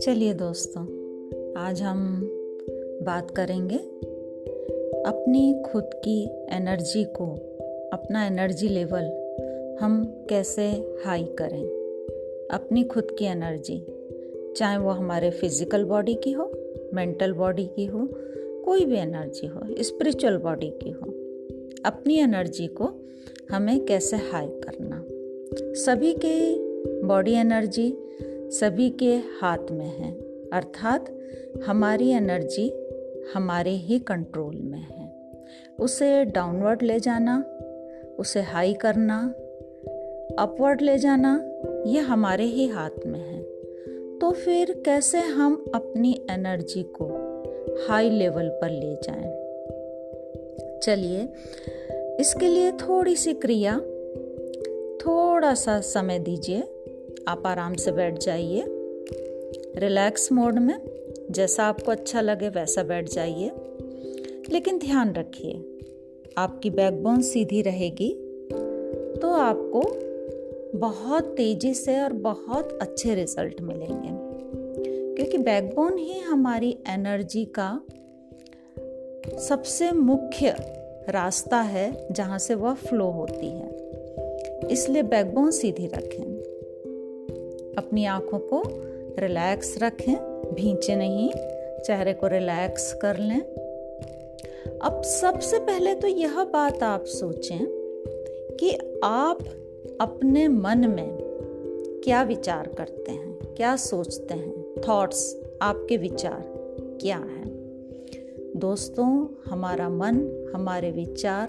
चलिए दोस्तों, आज हम बात करेंगे अपनी खुद की एनर्जी को, अपना एनर्जी लेवल हम कैसे हाई करें। अपनी खुद की एनर्जी चाहे वो हमारे फ़िज़िकल बॉडी की हो मेंटल बॉडी की हो, कोई भी एनर्जी हो स्पिरिचुअल बॉडी की हो, अपनी एनर्जी को हमें कैसे हाई करना। सभी के बॉडी एनर्जी सभी के हाथ में है, अर्थात हमारी एनर्जी हमारे ही कंट्रोल में है। उसे डाउनवर्ड ले जाना, उसे हाई करना, अपवर्ड ले जाना, ये हमारे ही हाथ में है। तो फिर कैसे हम अपनी एनर्जी को हाई लेवल पर ले जाएँ? चलिए इसके लिए थोड़ी सी क्रिया। थोड़ा सा समय दीजिए। आप आराम से बैठ जाइए। रिलैक्स मोड में, जैसा आपको अच्छा लगे वैसा बैठ जाइए। लेकिन ध्यान रखिए, आपकी बैकबोन सीधी रहेगी तो आपको बहुत तेज़ी से और बहुत अच्छे रिज़ल्ट मिलेंगे। क्योंकि बैकबोन ही हमारी एनर्जी का सबसे मुख्य रास्ता है जहाँ से वह फ्लो होती है। इसलिए बैकबोन सीधी रखें। अपनी आँखों को रिलैक्स रखें, भींचे नहीं, चेहरे को रिलैक्स कर लें। अब सबसे पहले तो यह बात आप सोचें कि आप अपने मन में क्या विचार करते हैं, क्या सोचते हैं थॉट्स आपके विचार क्या हैं? दोस्तों, हमारा मन, हमारे विचार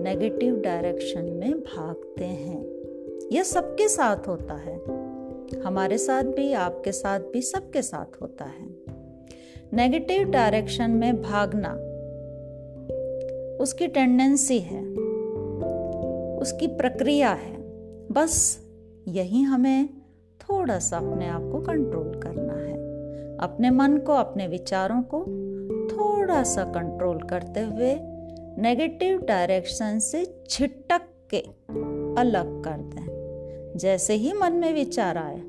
नेगेटिव डायरेक्शन में भागते हैं। यह सबके साथ होता है। हमारे साथ भी, आपके साथ भी, सबके साथ होता है। नेगेटिव डायरेक्शन में भागना उसकी टेंडेंसी है, उसकी प्रक्रिया है। बस यही हमें थोड़ा सा अपने आप को कंट्रोल करना है। अपने मन को, अपने विचारों को थोड़ा सा कंट्रोल करते हुए नेगेटिव डायरेक्शन से छिटक के अलग कर दें। जैसे ही मन में विचार आए,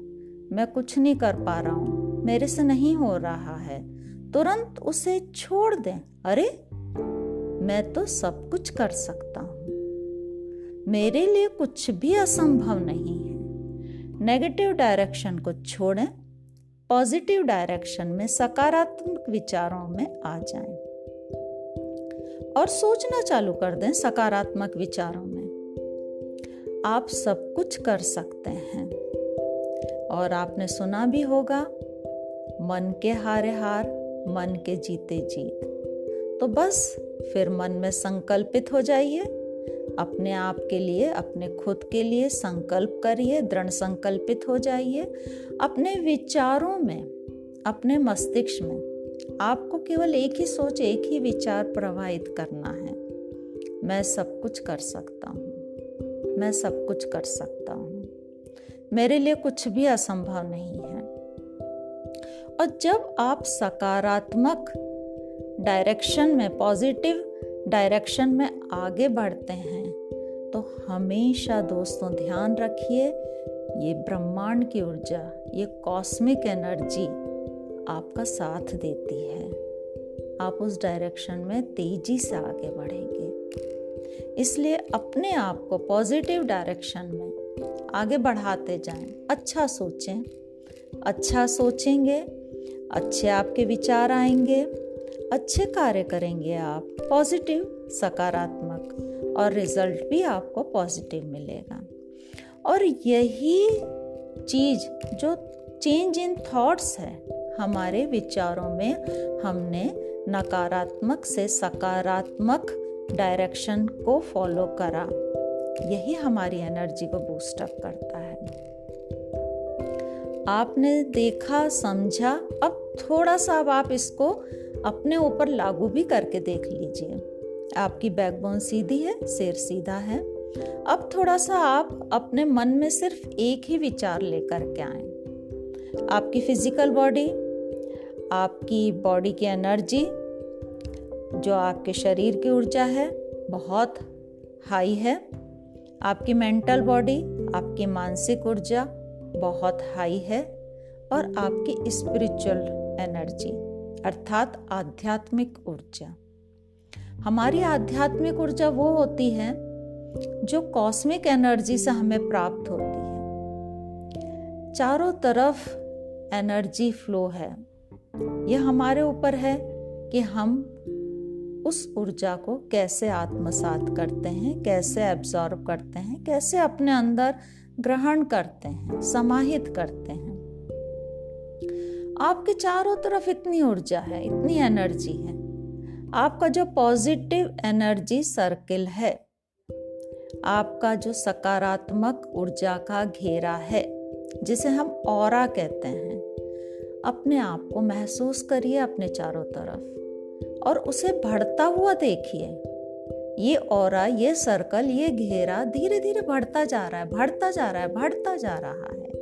मैं कुछ नहीं कर पा रहा हूँ, मेरे से नहीं हो रहा है, तुरंत उसे छोड़ दें। अरे, मैं तो सब कुछ कर सकता हूँ। मेरे लिए कुछ भी असंभव नहीं है। नेगेटिव डायरेक्शन को छोड़ें पॉजिटिव डायरेक्शन में, सकारात्मक विचारों में आ जाएँ। और सोचना चालू कर दें सकारात्मक विचारों में। आप सब कुछ कर सकते हैं। और आपने सुना भी होगा, मन के हारे हार, मन के जीते जीत। तो बस, फिर मन में संकल्पित हो जाइए। अपने आप के लिए, अपने खुद के लिए संकल्प करिए, दृढ़ संकल्पित हो जाइए। अपने विचारों में, अपने मस्तिष्क में आपको केवल एक ही सोच, एक ही विचार प्रवाहित करना है। मैं सब कुछ कर सकता हूँ। मैं सब कुछ कर सकता हूँ। मेरे लिए कुछ भी असंभव नहीं है। और जब आप सकारात्मक डायरेक्शन में, पॉजिटिव डायरेक्शन में आगे बढ़ते हैं तो हमेशा दोस्तों ध्यान रखिए, ये ब्रह्मांड की ऊर्जा, ये कॉस्मिक एनर्जी आपका साथ देती है। आप उस डायरेक्शन में तेज़ी से आगे बढ़ेंगे। इसलिए अपने आप को पॉजिटिव डायरेक्शन में आगे बढ़ाते जाएँ। अच्छा सोचें अच्छा सोचेंगे, अच्छे आपके विचार आएँगे। अच्छे कार्य करेंगे आप पॉजिटिव सकारात्मक, और रिज़ल्ट भी आपको पॉजिटिव मिलेगा। और यही चीज़ जो चेंज इन थॉट्स है, हमारे विचारों में हमने नकारात्मक से सकारात्मक डायरेक्शन को फॉलो करा। यही हमारी एनर्जी को बूस्टअप करता है। आपने देखा, समझा, अब थोड़ा सा अब आप इसको अपने ऊपर लागू भी करके देख लीजिए। आपकी बैकबोन सीधी है, सिर सीधा है। अब थोड़ा सा आप अपने मन में सिर्फ़ एक ही विचार लेकर के आए। आपकी फ़िज़िकल बॉडी आपकी बॉडी की एनर्जी जो आपके शरीर की ऊर्जा है, बहुत हाई है। आपकी मेंटल बॉडी आपकी मानसिक ऊर्जा बहुत हाई है। और आपकी स्पिरिचुअल एनर्जी अर्थात आध्यात्मिक ऊर्जा। हमारी आध्यात्मिक ऊर्जा वो होती है जो कॉस्मिक एनर्जी से हमें प्राप्त होती है। चारों तरफ़ एनर्जी फ्लो है। यह हमारे ऊपर है कि हम उस ऊर्जा को कैसे आत्मसात करते हैं, कैसे एब्जॉर्व करते हैं, कैसे अपने अंदर ग्रहण करते हैं, समाहित करते हैं। आपके चारों तरफ़ इतनी ऊर्जा है, इतनी एनर्जी है। आपका जो पॉजिटिव एनर्जी सर्किल है, आपका जो सकारात्मक ऊर्जा का घेरा है, जिसे हम और कहते हैं, अपने आप को महसूस करिए अपने चारों तरफ़ और उसे बढ़ता हुआ देखिए। ये और ये सर्कल, ये घेरा धीरे धीरे बढ़ता जा रहा है, बढ़ता जा रहा है, बढ़ता जा रहा है।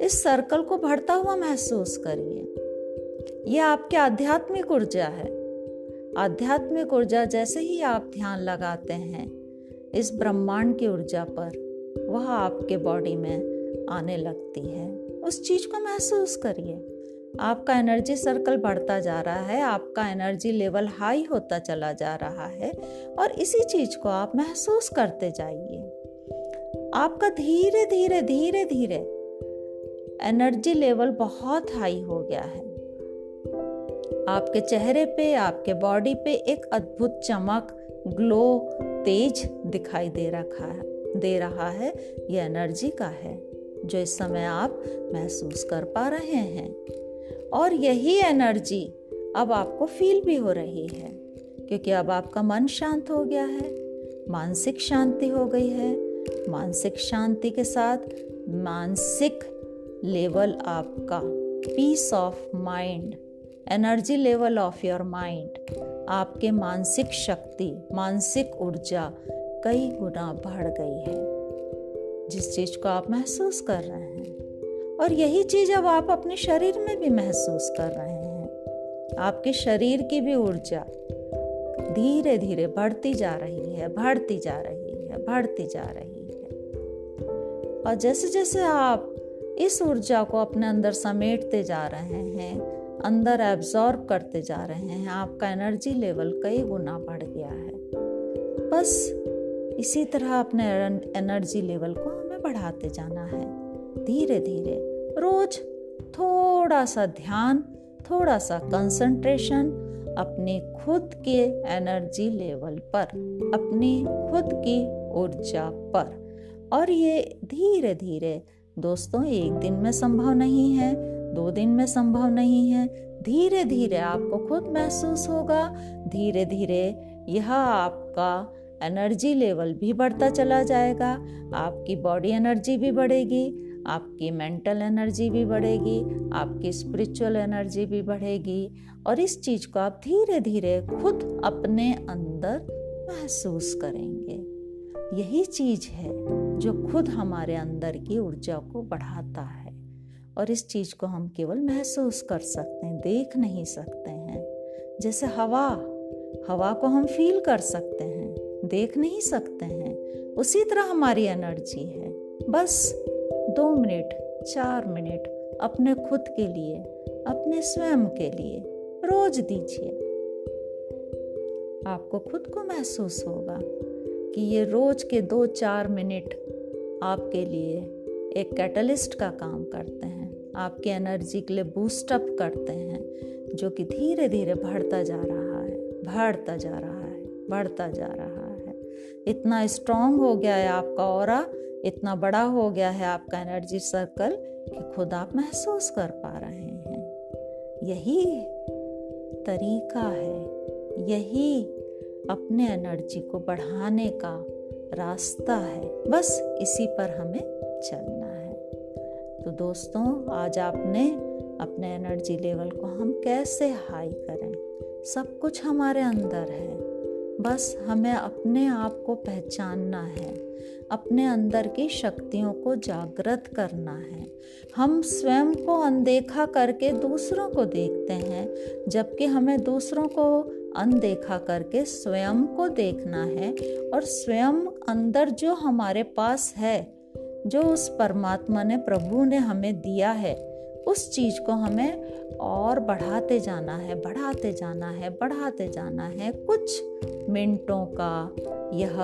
इस सर्कल को बढ़ता हुआ महसूस करिए। यह आपके आध्यात्मिक ऊर्जा है। आध्यात्मिक ऊर्जा जैसे ही आप ध्यान लगाते हैं, इस ब्रह्मांड की ऊर्जा पर वह आपके बॉडी में आने लगती है। उस चीज़ को महसूस करिए। आपका एनर्जी सर्कल बढ़ता जा रहा है, आपका एनर्जी लेवल हाई होता चला जा रहा है और इसी चीज़ को आप महसूस करते जाइए। आपका धीरे धीरे धीरे धीरे एनर्जी लेवल बहुत हाई हो गया है। आपके चेहरे पे, आपके बॉडी पे एक अद्भुत चमक, ग्लो, तेज दिखाई दे रखा है, दे रहा है। ये एनर्जी का है, जो इस समय आप महसूस कर पा रहे हैं। और यही एनर्जी अब आपको फील भी हो रही है, क्योंकि अब आपका मन शांत हो गया है, मानसिक शांति हो गई है। मानसिक शांति के साथ मानसिक लेवल आपका peace of mind energy level of your mind आपके मानसिक शक्ति, मानसिक ऊर्जा कई गुना बढ़ गई है। जिस चीज़ को आप महसूस कर रहे हैं, और यही चीज़ अब आप अपने शरीर में भी महसूस कर रहे हैं, आपके शरीर की भी ऊर्जा धीरे धीरे बढ़ती जा रही है, बढ़ती जा रही है, बढ़ती जा रही है। और जैसे जैसे आप इस ऊर्जा को अपने अंदर समेटते जा रहे हैं, अंदर एब्जॉर्ब करते जा रहे हैं। आपका एनर्जी लेवल कई गुना बढ़ गया है। बस इसी तरह अपने एनर्जी लेवल को हमें बढ़ाते जाना है। धीरे धीरे रोज थोड़ा सा ध्यान थोड़ा सा कंसंट्रेशन अपने खुद के एनर्जी लेवल पर, अपनी खुद की ऊर्जा पर। और ये धीरे धीरे दोस्तों, एक दिन में संभव नहीं है, दो दिन में संभव नहीं है। धीरे धीरे आपको खुद महसूस होगा। धीरे धीरे यह आपका एनर्जी लेवल भी बढ़ता चला जाएगा। आपकी बॉडी एनर्जी भी बढ़ेगी, आपकी मेंटल एनर्जी भी बढ़ेगी, आपकी स्पिरिचुअल एनर्जी भी बढ़ेगी और इस चीज़ को आप धीरे धीरे खुद अपने अंदर महसूस करेंगे। यही चीज़ है। जो खुद हमारे अंदर की ऊर्जा को बढ़ाता है। और इस चीज़ को हम केवल महसूस कर सकते हैं, देख नहीं सकते हैं। जैसे हवा हवा को हम फील कर सकते हैं, देख नहीं सकते हैं। उसी तरह हमारी एनर्जी है। बस दो मिनट, चार मिनट अपने खुद के लिए, अपने स्वयं के लिए रोज दीजिए। आपको खुद को महसूस होगा कि ये रोज के दो चार मिनट आपके लिए एक कैटलिस्ट का काम करते हैं। आपके एनर्जी के लिए बूस्टअप करते हैं, जो कि धीरे धीरे बढ़ता जा रहा है, बढ़ता जा रहा है, बढ़ता जा रहा है। इतना स्ट्रांग हो गया है आपका और इतना बड़ा हो गया है आपका एनर्जी सर्कल कि खुद आप महसूस कर पा रहे हैं। यही तरीका है, यही अपने एनर्जी को बढ़ाने का रास्ता है। बस इसी पर हमें चलना है। तो दोस्तों, आज आपने अपने एनर्जी लेवल को हम कैसे हाई करें? सब कुछ हमारे अंदर है। बस हमें अपने आप को पहचानना है। अपने अंदर की शक्तियों को जागृत करना है। हम स्वयं को अनदेखा करके दूसरों को देखते हैं, जबकि हमें दूसरों को अनदेखा करके स्वयं को देखना है और स्वयं अंदर जो हमारे पास है, जो उस परमात्मा ने, प्रभु ने हमें दिया है, उस चीज़ को हमें और बढ़ाते जाना है, बढ़ाते जाना है, बढ़ाते जाना है। कुछ मिनटों का यह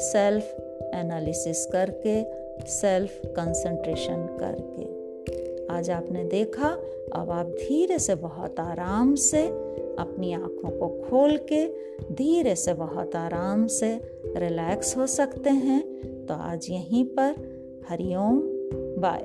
सेल्फ एनालिसिस करके सेल्फ कंसंट्रेशन करके। आज आपने देखा, अब आप धीरे से, बहुत आराम से अपनी आँखों को खोल के धीरे से बहुत आराम से रिलैक्स हो सकते हैं। तो आज यहीं पर, हरिओम बाय